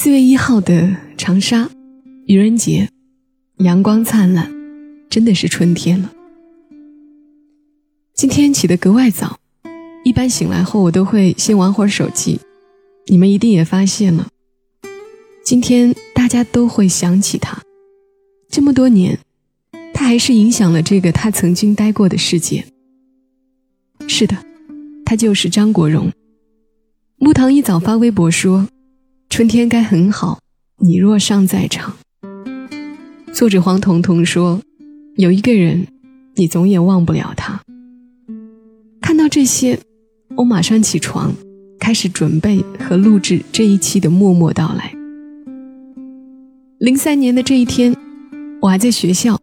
四月一号的长沙，愚人节，阳光灿烂，真的是春天了。今天起得格外早，一般醒来后我都会先玩会儿手机。你们一定也发现了，今天大家都会想起他，这么多年。他还是影响了这个他曾经待过的世界。是的，他就是张国荣。木糖一早发微博说：“春天该很好，你若尚在场。”作者黄彤彤说：“有一个人，你总也忘不了他。”看到这些，我马上起床，开始准备和录制这一期的默默到来。零三年的这一天，我还在学校。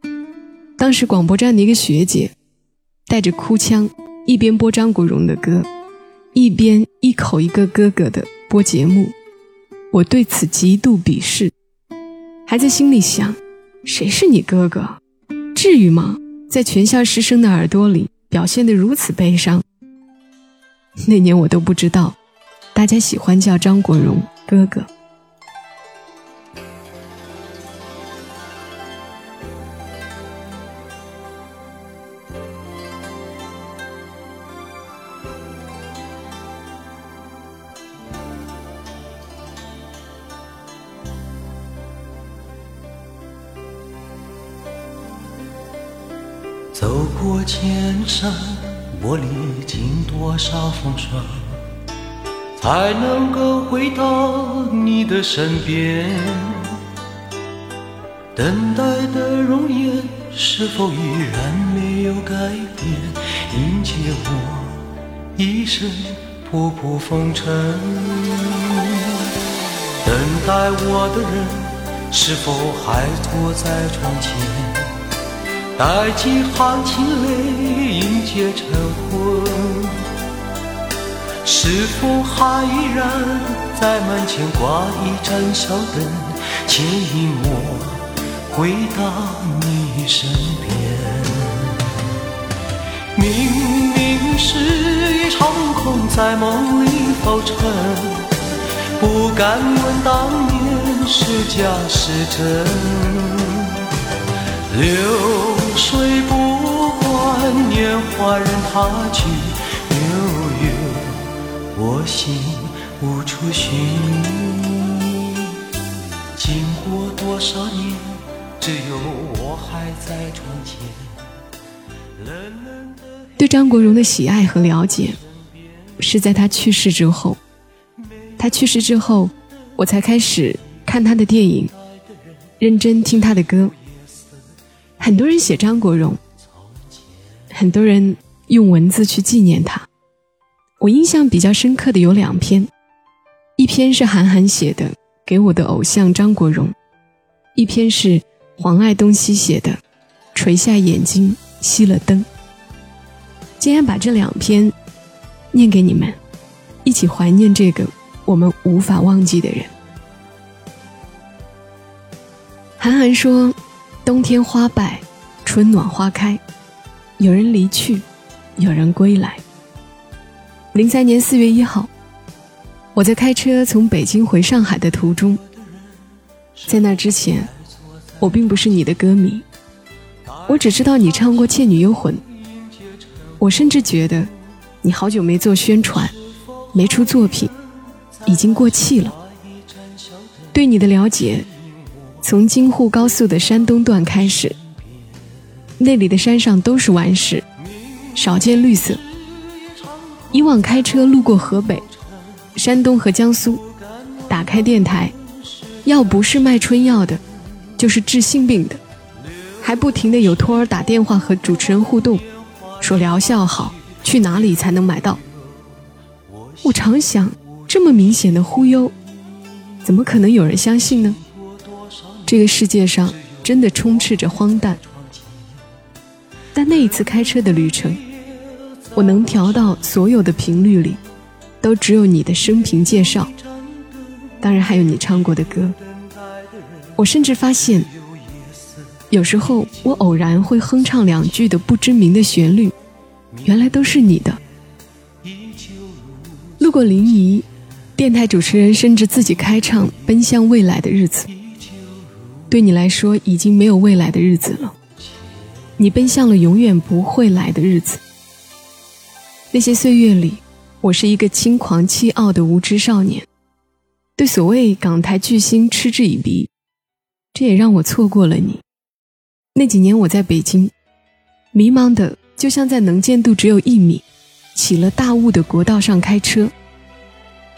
当时广播站的一个学姐，带着哭腔，一边播张国荣的歌，一边一口一个哥哥的播节目。我对此极度鄙视，还在心里想：谁是你哥哥？至于吗？在全校师生的耳朵里表现得如此悲伤。那年我都不知道，大家喜欢叫张国荣哥哥。我历经多少风霜，才能够回到你的身边？等待的容颜是否依然没有改变？迎接我一身仆仆风尘。等待我的人是否还坐在窗前？带几行清泪迎接晨昏，是否还依然在门前挂一盏小灯，牵引我回到你身边？明明是一场空，在梦里浮沉，不敢问当年是假是真。流水不管年华任它去，悠悠我心无处寻。经过多少年，只有我还在窗前。冷冷的对张国荣的喜爱和了解，是在他去世之后。他去世之后，我才开始看他的电影，认真听他的歌。很多人写张国荣，很多人用文字去纪念他。我印象比较深刻的有两篇，一篇是韩寒写的《给我的偶像张国荣》，一篇是黄爱东西写的《垂下眼睛熄了灯》。今天把这两篇念给你们，一起怀念这个我们无法忘记的人。韩寒说。冬天花败，春暖花开，有人离去，有人归来。零三年四月一号，我在开车从北京回上海的途中，在那之前，我并不是你的歌迷，我只知道你唱过《倩女幽魂》，我甚至觉得你好久没做宣传，没出作品，已经过气了。对你的了解。从京沪高速的山东段开始，那里的山上都是顽石，少见绿色。以往开车路过河北、山东和江苏，打开电台，要不是卖春药的，就是治性病的，还不停的有托儿打电话和主持人互动，说疗效好，去哪里才能买到？我常想，这么明显的忽悠，怎么可能有人相信呢？这个世界上真的充斥着荒诞。但那一次开车的旅程，我能调到所有的频率里，都只有你的生平介绍，当然还有你唱过的歌。我甚至发现，有时候我偶然会哼唱两句的不知名的旋律，原来都是你的。路过临沂，电台主持人甚至自己开唱《奔向未来的日子》，对你来说已经没有未来的日子了。你奔向了永远不会来的日子。那些岁月里，我是一个轻狂气傲的无知少年，对所谓港台巨星嗤之以鼻，这也让我错过了你。那几年我在北京，迷茫的就像在能见度只有一米、起了大雾的国道上开车。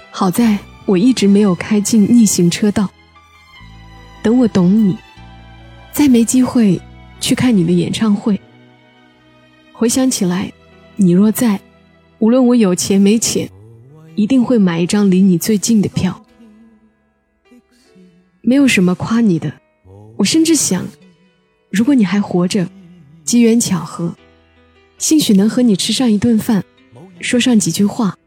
好在我一直没有开进逆行车道。等我懂你，再没机会。去看你的演唱会。回想起来，你若在，无论我有钱没钱，一定会买一张离你最近的票。没有什么夸你的，我甚至想，如果你还活着，机缘巧合，兴许能和你吃上一顿饭，说上几句话。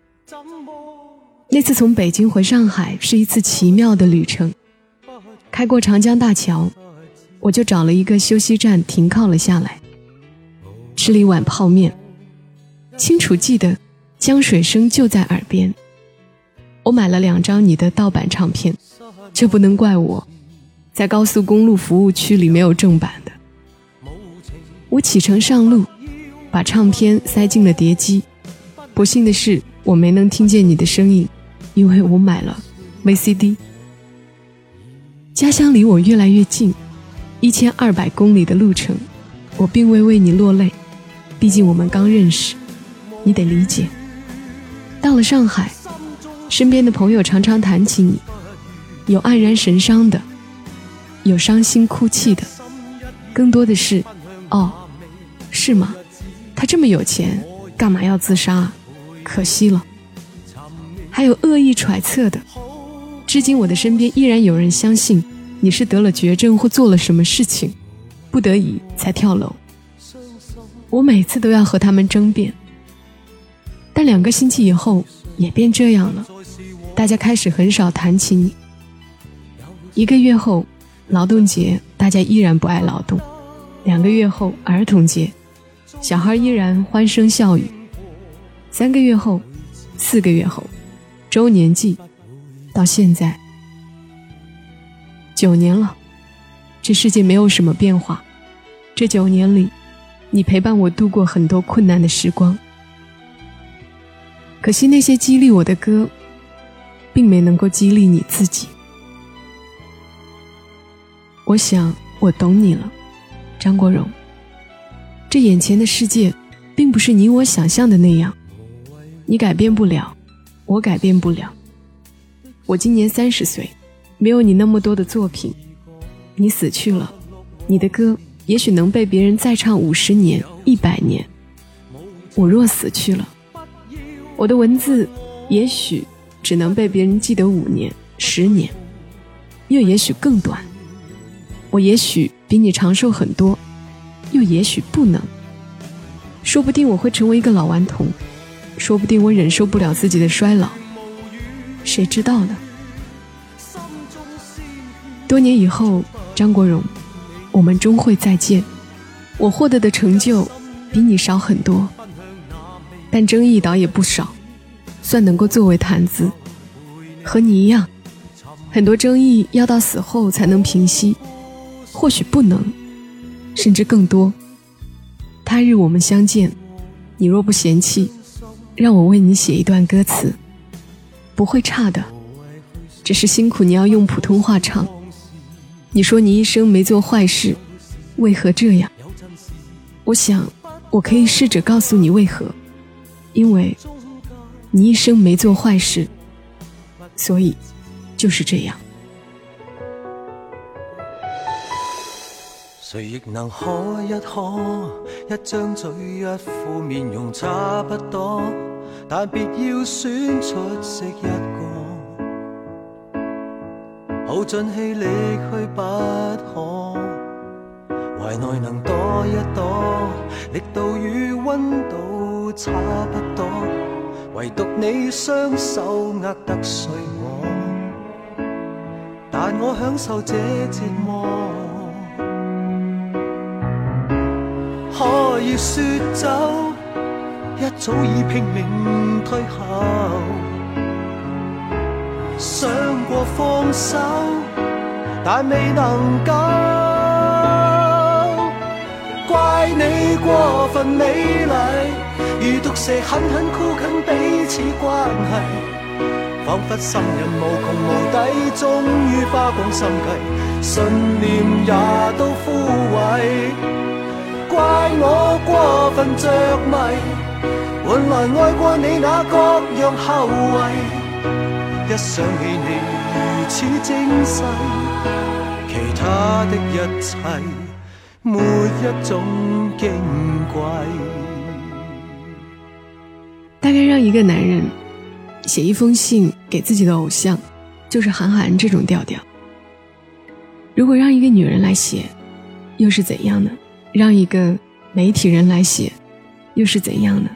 那次从北京回上海是一次奇妙的旅程，开过长江大桥。我就找了一个休息站停靠了下来，吃了一碗泡面，清楚记得江水声就在耳边。我买了两张你的盗版唱片，这不能怪我，在高速公路服务区里没有正版的。我启程上路，把唱片塞进了碟机，不幸的是我没能听见你的声音，因为我买了 VCD。家乡离我越来越近。一千二百公里的路程，我并未为你落泪，毕竟我们刚认识，你得理解。到了上海，身边的朋友常常谈起你，有黯然神伤的，有伤心哭泣的，更多的是，哦，是吗？他这么有钱，干嘛要自杀啊？可惜了。还有恶意揣测的，至今我的身边依然有人相信。你是得了绝症或做了什么事情，不得已才跳楼。我每次都要和他们争辩，但两个星期以后也变这样了，大家开始很少谈起你。一个月后，劳动节大家依然不爱劳动；两个月后，儿童节，小孩依然欢声笑语；三个月后，四个月后，周年祭，到现在。九年了，这世界没有什么变化。这九年里，你陪伴我度过很多困难的时光。可惜那些激励我的歌，并没能够激励你自己。我想我懂你了，张国荣。这眼前的世界，并不是你我想象的那样。你改变不了，我改变不了。我今年三十岁。没有你那么多的作品，你死去了，你的歌也许能被别人再唱五十年、一百年。我若死去了，我的文字也许只能被别人记得五年、十年，又也许更短。我也许比你长寿很多，又也许不能。说不定我会成为一个老顽童，说不定我忍受不了自己的衰老，谁知道呢？多年以后，张国荣，我们终会再见。我获得的成就比你少很多，但争议倒也不少，算能够作为谈资。和你一样，很多争议要到死后才能平息，或许不能，甚至更多。他日我们相见，你若不嫌弃，让我为你写一段歌词，不会差的，只是辛苦你要用普通话唱。你说你一生没做坏事，为何这样？我想，我可以试着告诉你为何，因为，你一生没做坏事，所以就是这样。谁亦能可一可，一张嘴一副面容差不多，但别要选出色一个。耗尽气力去不可，怀内能躲一躲，力度与温度差不多，唯独你双手握得碎我，但我享受这折磨。可以说走，一早已拼命退后。想过放手，但未能够。怪你过分美丽，如毒蛇狠狠箍紧彼此关系，仿佛心人无穷无底，终于花光心计，信念也都枯萎。怪我过分着迷，换来爱过你那各样后遗。一想起你如此精细，其他的一切没一种矜贵。大概让一个男人写一封信给自己的偶像，就是韩寒这种调调。如果让一个女人来写，又是怎样呢？让一个媒体人来写，又是怎样呢？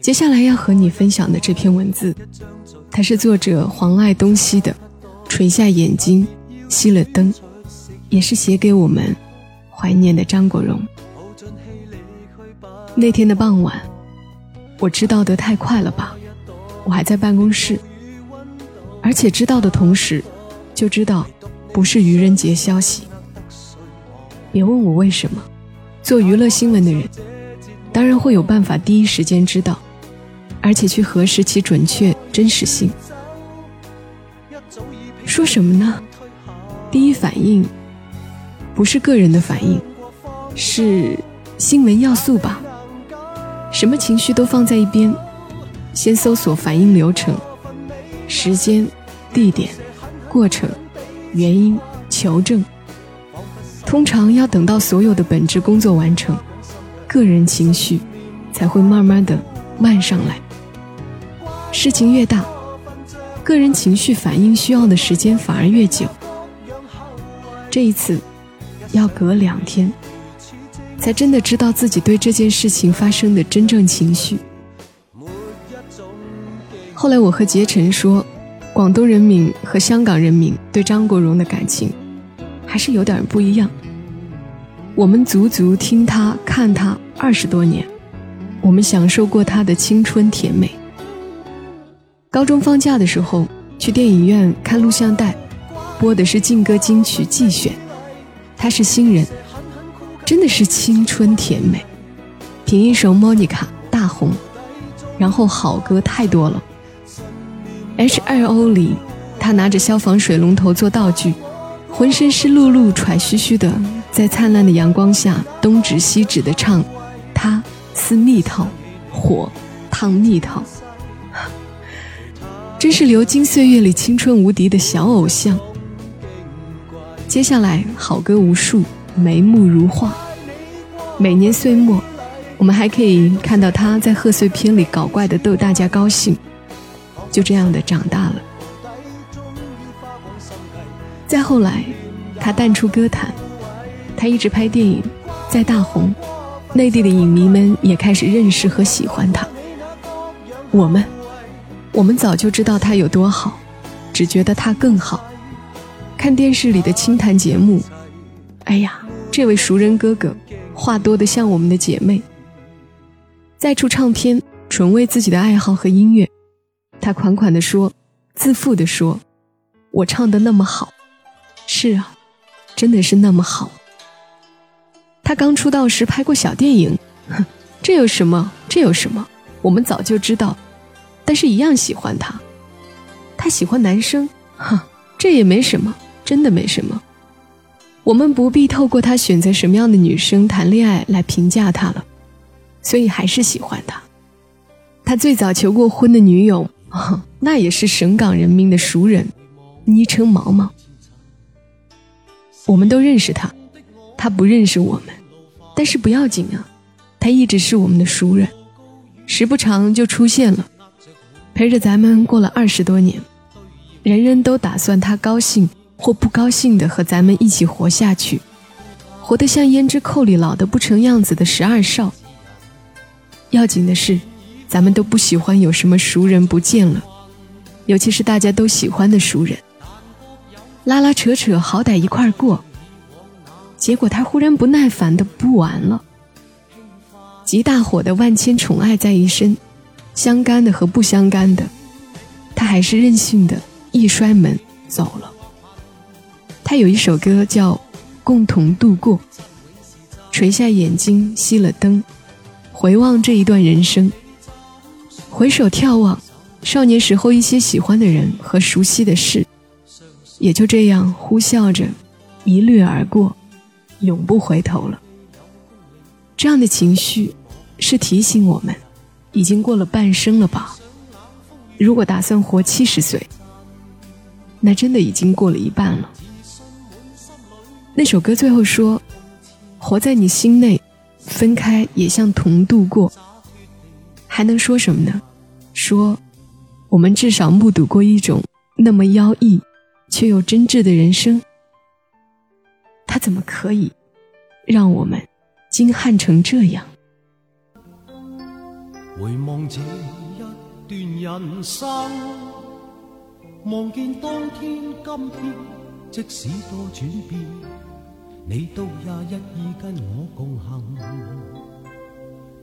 接下来要和你分享的这篇文字。它是作者黄爱东西的，垂下眼睛，熄了灯，也是写给我们怀念的张国荣。那天的傍晚，我知道的太快了吧？我还在办公室，而且知道的同时，就知道不是愚人节消息。别问我为什么，做娱乐新闻的人，当然会有办法第一时间知道。而且去核实其准确真实性。说什么呢？第一反应不是个人的反应，是新闻要素吧？什么情绪都放在一边，先搜索反应流程、时间、地点、过程、原因、求证。通常要等到所有的本质工作完成，个人情绪才会慢慢的慢上来。事情越大，个人情绪反应需要的时间反而越久。这一次，要隔两天，才真的知道自己对这件事情发生的真正情绪。后来我和杰晨说，广东人民和香港人民对张国荣的感情，还是有点不一样。我们足足听他、看他二十多年，我们享受过他的青春甜美。高中放假的时候，去电影院看录像带，播的是劲歌金曲季选。他是新人，真的是青春甜美。凭一首《莫妮卡》大红，然后好歌太多了。H2O 里，他拿着消防水龙头做道具，浑身湿漉漉、喘吁吁的，在灿烂的阳光下东指西指的唱：“他撕蜜桃，火烫蜜桃。”真是流金岁月里青春无敌的小偶像。接下来好歌无数，眉目如画。每年岁末，我们还可以看到他在贺岁片里搞怪的逗大家高兴。就这样的长大了。再后来，他淡出歌坛，他一直拍电影，在大红，内地的影迷们也开始认识和喜欢他。我们。我们早就知道他有多好，只觉得他更好。看电视里的清谈节目，哎呀，这位熟人哥哥话多得像我们的姐妹。再出唱片，纯为自己的爱好和音乐，他款款地说，自负地说：“我唱的那么好。”是啊，真的是那么好。他刚出道时拍过小电影，哼，这有什么？这有什么？我们早就知道。但是，一样喜欢他。他喜欢男生，哼，这也没什么，真的没什么。我们不必透过他选择什么样的女生谈恋爱来评价他了，所以还是喜欢他。他最早求过婚的女友，那也是省港人民的熟人，昵称毛毛。我们都认识他，他不认识我们，但是不要紧啊，他一直是我们的熟人，时不常就出现了。陪着咱们过了二十多年，人人都打算他高兴或不高兴的和咱们一起活下去，活得像胭脂扣里老的不成样子的十二少。要紧的是，咱们都不喜欢有什么熟人不见了，尤其是大家都喜欢的熟人。拉拉扯扯，好歹一块过，结果他忽然不耐烦的不玩了。极大火的万千宠爱在一身，相干的和不相干的，他还是任性的一摔门走了。他有一首歌叫《共同度过》，垂下眼睛，熄了灯，回望这一段人生，回首眺望少年时候一些喜欢的人和熟悉的事，也就这样呼啸着一掠而过，永不回头了。这样的情绪，是提醒我们，已经过了半生了吧？如果打算活七十岁，那真的已经过了一半了。那首歌最后说：“活在你心内，分开也像同度过。”还能说什么呢？说，我们至少目睹过一种那么妖异却又真挚的人生。他怎么可以让我们惊撼成这样？回望这一段人生，望见当天今天，即使多转变。你都也一意跟我共行，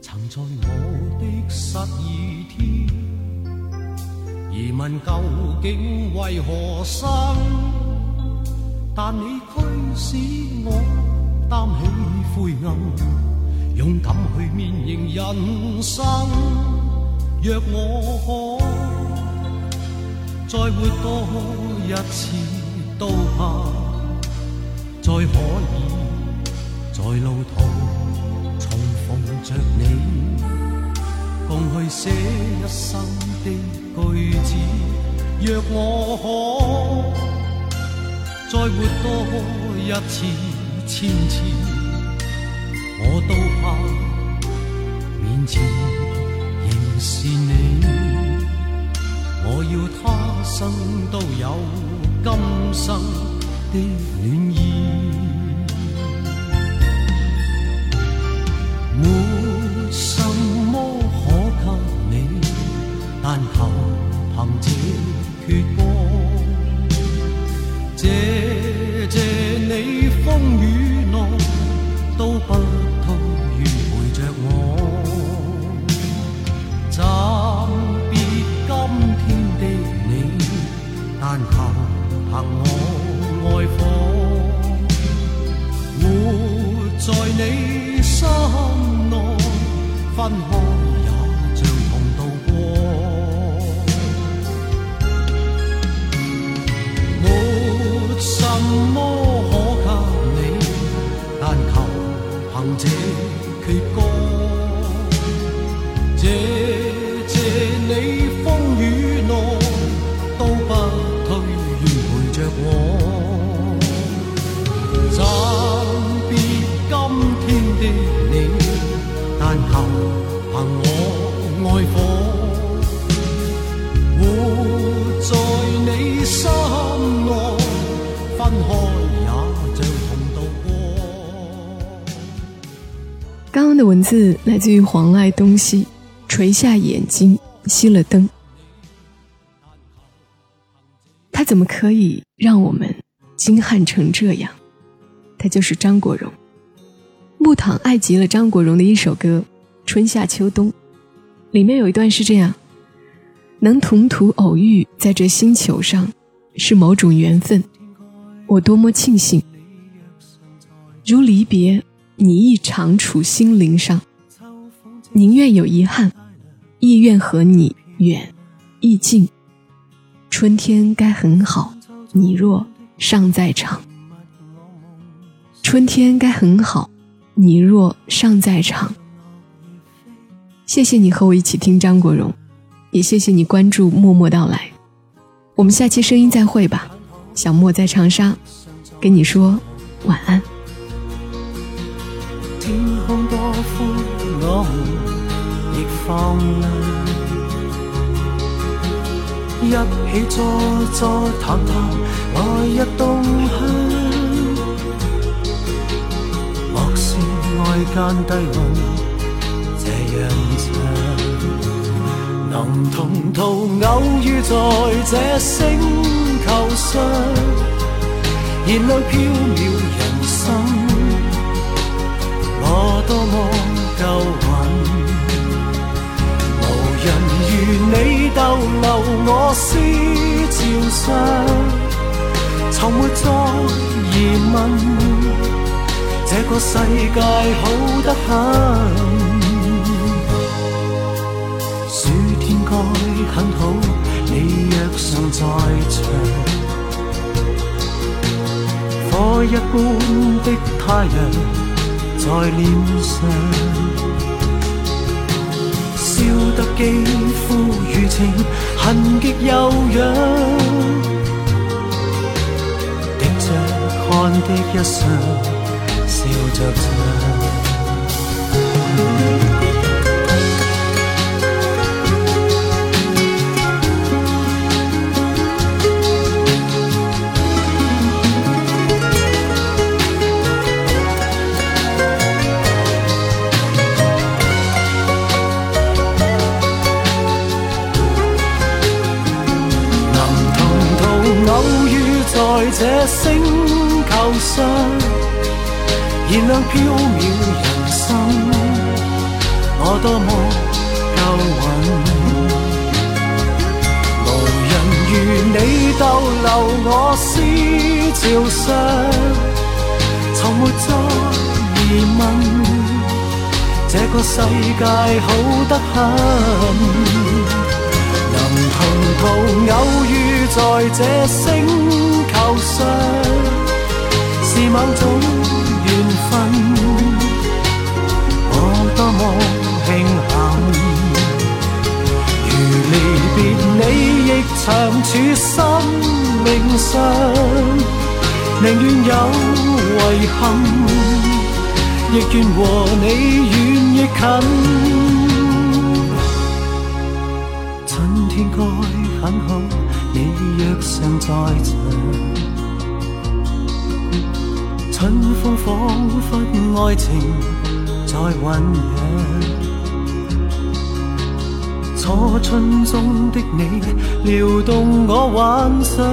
曾在我的失意天，疑问究竟为何生？但你驱使我担起灰暗，勇敢去面迎人生。若我可再活多一次，都怕。再可以在路途重逢着你，共去写一生的句子。若我可再活多一次、千次，我都怕面前仍是你。我要他生都有今生的暖意。分开。刚刚的文字来自于黄爱东西，垂下眼睛，熄了灯。他怎么可以让我们惊撼成这样？他就是张国荣。木糖爱极了张国荣的一首歌《春夏秋冬》，里面有一段是这样：能同途偶遇在这星球上，是某种缘分，我多么庆幸。如离别。你亦常处心灵上，宁愿有遗憾，亦愿和你远亦近。春天该很好，你若尚在场。春天该很好，你若尚在场。谢谢你和我一起听张国荣，也谢谢你关注默默到来。我们下期声音再会吧，小莫在长沙，跟你说晚安。我们亦放。一起坐坐谈谈来日动向。莫说外间低温这样长，能同途偶遇在这星球上，燃亮飘渺人生，我多么够如你逗留我思潮上，从没再疑问，这个世界好得很。暑天该很好，你若尚在场，火一般的太阳在脸上。肌肤如情，痕极悠扬，滴着汗的一双，笑着唱。在这星球上，燃亮飘渺人生，我多么够运。无人如你逗留我思潮上，从没再疑问，这个世界好得很。能同途偶遇在这星。路上是某种缘分，我多么庆幸。如离别你，亦长处生命上，宁愿有遗憾，亦愿和你远亦近。春天该很好，你若尚在场。春风仿佛爱情在酝酿，初春中的你撩动我幻想。